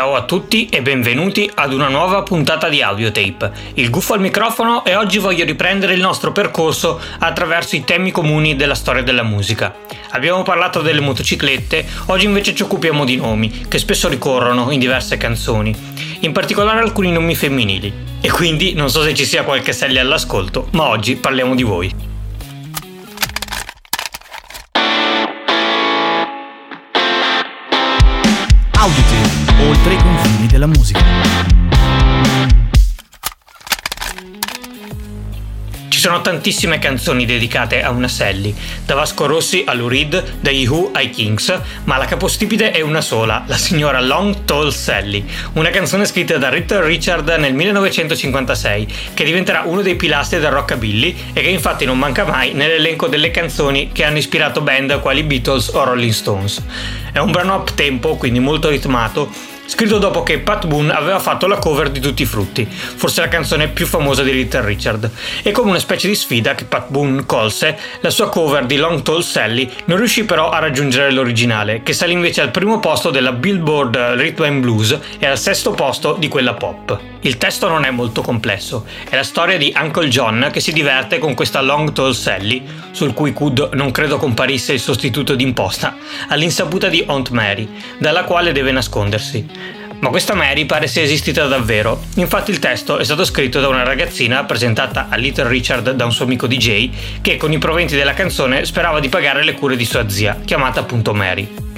Ciao a tutti e benvenuti ad una nuova puntata di Audiotape. Il Guffo al microfono e oggi voglio riprendere il nostro percorso attraverso i temi comuni della storia della musica. Abbiamo parlato delle motociclette, oggi invece ci occupiamo di nomi, che spesso ricorrono in diverse canzoni, in particolare alcuni nomi femminili. E quindi non so se ci sia qualche Sally all'ascolto, ma oggi parliamo di voi. Audite, oltre i confini della musica. Ci sono tantissime canzoni dedicate a una Sally, da Vasco Rossi a Lou Reed, dagli Who ai Kings, ma la capostipite è una sola, la signora Long Tall Sally, una canzone scritta da Little Richard nel 1956, che diventerà uno dei pilastri del rockabilly e che infatti non manca mai nell'elenco delle canzoni che hanno ispirato band quali Beatles o Rolling Stones. È un brano up tempo, quindi molto ritmato, scritto dopo che Pat Boone aveva fatto la cover di Tutti i Frutti, forse la canzone più famosa di Little Richard, e come una specie di sfida che Pat Boone colse, la sua cover di Long Tall Sally non riuscì però a raggiungere l'originale, che salì invece al primo posto della Billboard Rhythm and Blues e al sesto posto di quella pop. Il testo non è molto complesso, è la storia di Uncle John che si diverte con questa Long Tall Sally, sul cui CUD non credo comparisse il sostituto d'imposta, all'insaputa di Aunt Mary, dalla quale deve nascondersi. Ma questa Mary pare sia esistita davvero, infatti il testo è stato scritto da una ragazzina presentata a Little Richard da un suo amico DJ che con i proventi della canzone sperava di pagare le cure di sua zia, chiamata appunto Mary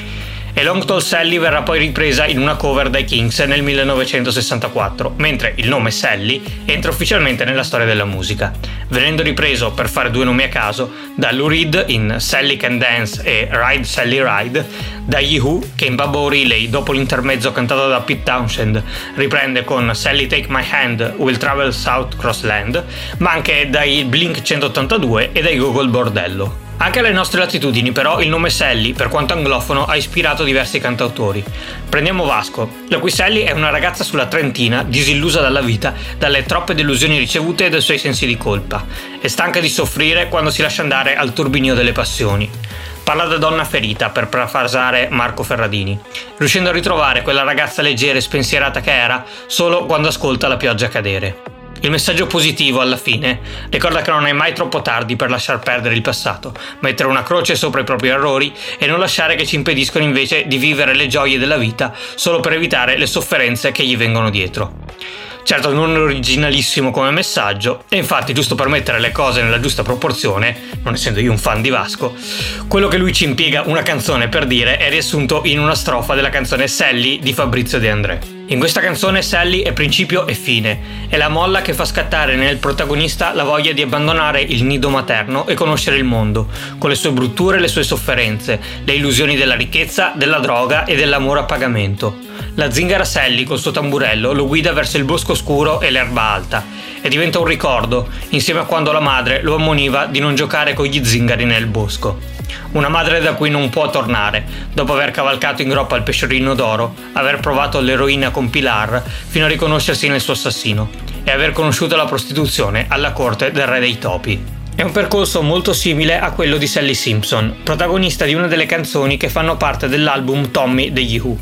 e Long Tall Sally verrà poi ripresa in una cover dai Kings nel 1964, mentre il nome Sally entra ufficialmente nella storia della musica, venendo ripreso, per fare due nomi a caso, da Lou Reed in Sally Can Dance e Ride Sally Ride, da Who che in Bubba O'Reilly, dopo l'intermezzo cantato da Pete Townshend, riprende con Sally Take My Hand, Will Travel South Cross Land, ma anche dai Blink 182 e dai Google Bordello. Anche alle nostre latitudini, però, il nome Sally, per quanto anglofono, ha ispirato diversi cantautori. Prendiamo Vasco, la cui Sally è una ragazza sulla trentina, disillusa dalla vita, dalle troppe delusioni ricevute e dai suoi sensi di colpa. È stanca di soffrire quando si lascia andare al turbinio delle passioni. Parla da donna ferita, per parafrasare Marco Ferradini, riuscendo a ritrovare quella ragazza leggera e spensierata che era solo quando ascolta la pioggia cadere. Il messaggio positivo alla fine ricorda che non è mai troppo tardi per lasciar perdere il passato, mettere una croce sopra i propri errori e non lasciare che ci impediscono invece di vivere le gioie della vita solo per evitare le sofferenze che gli vengono dietro. Certo non originalissimo come messaggio, e infatti giusto per mettere le cose nella giusta proporzione, non essendo io un fan di Vasco, quello che lui ci impiega una canzone per dire è riassunto in una strofa della canzone Sally di Fabrizio De André. In questa canzone Sally è principio e fine, è la molla che fa scattare nel protagonista la voglia di abbandonare il nido materno e conoscere il mondo, con le sue brutture e le sue sofferenze, le illusioni della ricchezza, della droga e dell'amore a pagamento. La zingara Sally col suo tamburello lo guida verso il bosco scuro e l'erba alta e diventa un ricordo, insieme a quando la madre lo ammoniva di non giocare con gli zingari nel bosco. Una madre da cui non può tornare, dopo aver cavalcato in groppa il pesciolino d'oro, aver provato l'eroina con Pilar fino a riconoscersi nel suo assassino e aver conosciuto la prostituzione alla corte del re dei topi. È un percorso molto simile a quello di Sally Simpson, protagonista di una delle canzoni che fanno parte dell'album Tommy degli Who.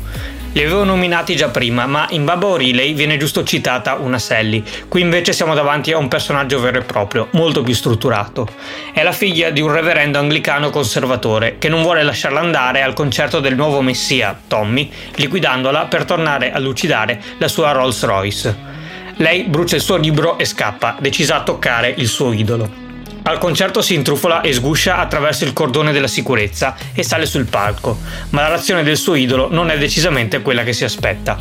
Li avevo nominati già prima, ma in Baba O'Reilly viene giusto citata una Sally. Qui invece siamo davanti a un personaggio vero e proprio, molto più strutturato. È la figlia di un reverendo anglicano conservatore che non vuole lasciarla andare al concerto del nuovo messia, Tommy, liquidandola per tornare a lucidare la sua Rolls Royce. Lei brucia il suo libro e scappa, decisa a toccare il suo idolo. Al concerto si intrufola e sguscia attraverso il cordone della sicurezza e sale sul palco, ma la reazione del suo idolo non è decisamente quella che si aspetta.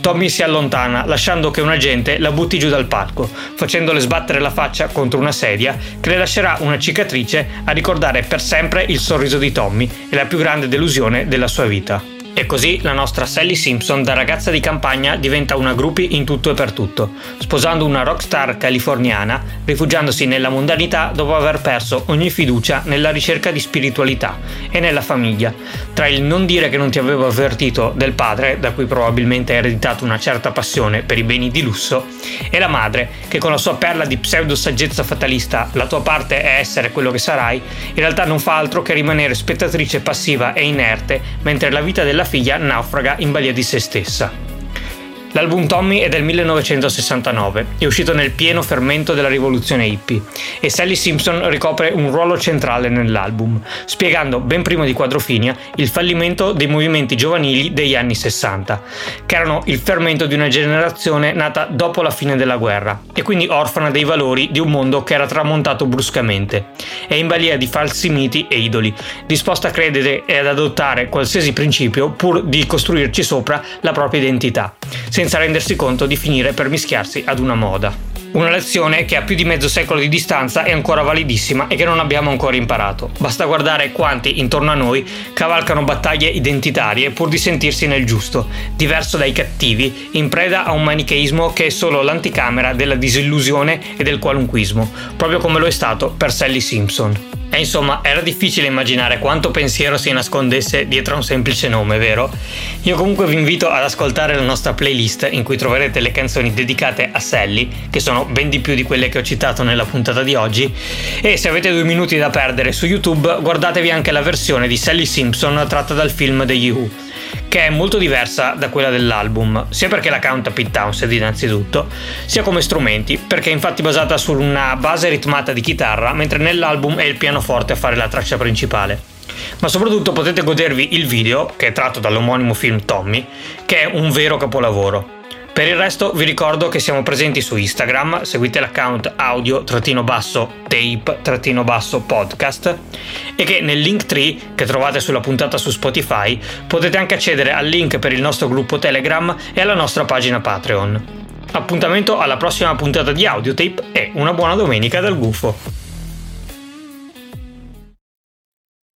Tommy si allontana, lasciando che un agente la butti giù dal palco, facendole sbattere la faccia contro una sedia che le lascerà una cicatrice a ricordare per sempre il sorriso di Tommy e la più grande delusione della sua vita. E così la nostra Sally Simpson da ragazza di campagna diventa una groupie in tutto e per tutto, sposando una rockstar californiana, rifugiandosi nella mondanità dopo aver perso ogni fiducia nella ricerca di spiritualità e nella famiglia, tra il non dire che non ti avevo avvertito del padre, da cui probabilmente hai ereditato una certa passione per i beni di lusso, e la madre, che con la sua perla di pseudo saggezza fatalista, la tua parte è essere quello che sarai, in realtà non fa altro che rimanere spettatrice passiva e inerte, mentre la vita della figlia naufraga in balia di se stessa. L'album Tommy è del 1969, è uscito nel pieno fermento della rivoluzione hippie e Sally Simpson ricopre un ruolo centrale nell'album, spiegando ben prima di Quadrofinia il fallimento dei movimenti giovanili degli anni 60, che erano il fermento di una generazione nata dopo la fine della guerra e quindi orfana dei valori di un mondo che era tramontato bruscamente. E in balia di falsi miti e idoli, disposta a credere e ad adottare qualsiasi principio pur di costruirci sopra la propria identità senza rendersi conto di finire per mischiarsi ad una moda. Una lezione che a più di mezzo secolo di distanza è ancora validissima e che non abbiamo ancora imparato. Basta guardare quanti intorno a noi cavalcano battaglie identitarie pur di sentirsi nel giusto, diverso dai cattivi, in preda a un manicheismo che è solo l'anticamera della disillusione e del qualunquismo, proprio come lo è stato per Sally Simpson. E insomma, era difficile immaginare quanto pensiero si nascondesse dietro a un semplice nome, vero? Io comunque vi invito ad ascoltare la nostra playlist in cui troverete le canzoni dedicate a Sally, che sono ben di più di quelle che ho citato nella puntata di oggi, e se avete due minuti da perdere su YouTube, guardatevi anche la versione di Sally Simpson tratta dal film The Who che è molto diversa da quella dell'album, sia perché la canta Pete Townsend innanzitutto, sia come strumenti, perché è infatti basata su una base ritmata di chitarra, mentre nell'album è il pianoforte a fare la traccia principale. Ma soprattutto potete godervi il video, che è tratto dall'omonimo film Tommy, che è un vero capolavoro. Per il resto vi ricordo che siamo presenti su Instagram, seguite l'account audio-tape-podcast e che nel link tree che trovate sulla puntata su Spotify potete anche accedere al link per il nostro gruppo Telegram e alla nostra pagina Patreon. Appuntamento alla prossima puntata di Audiotape e una buona domenica dal gufo!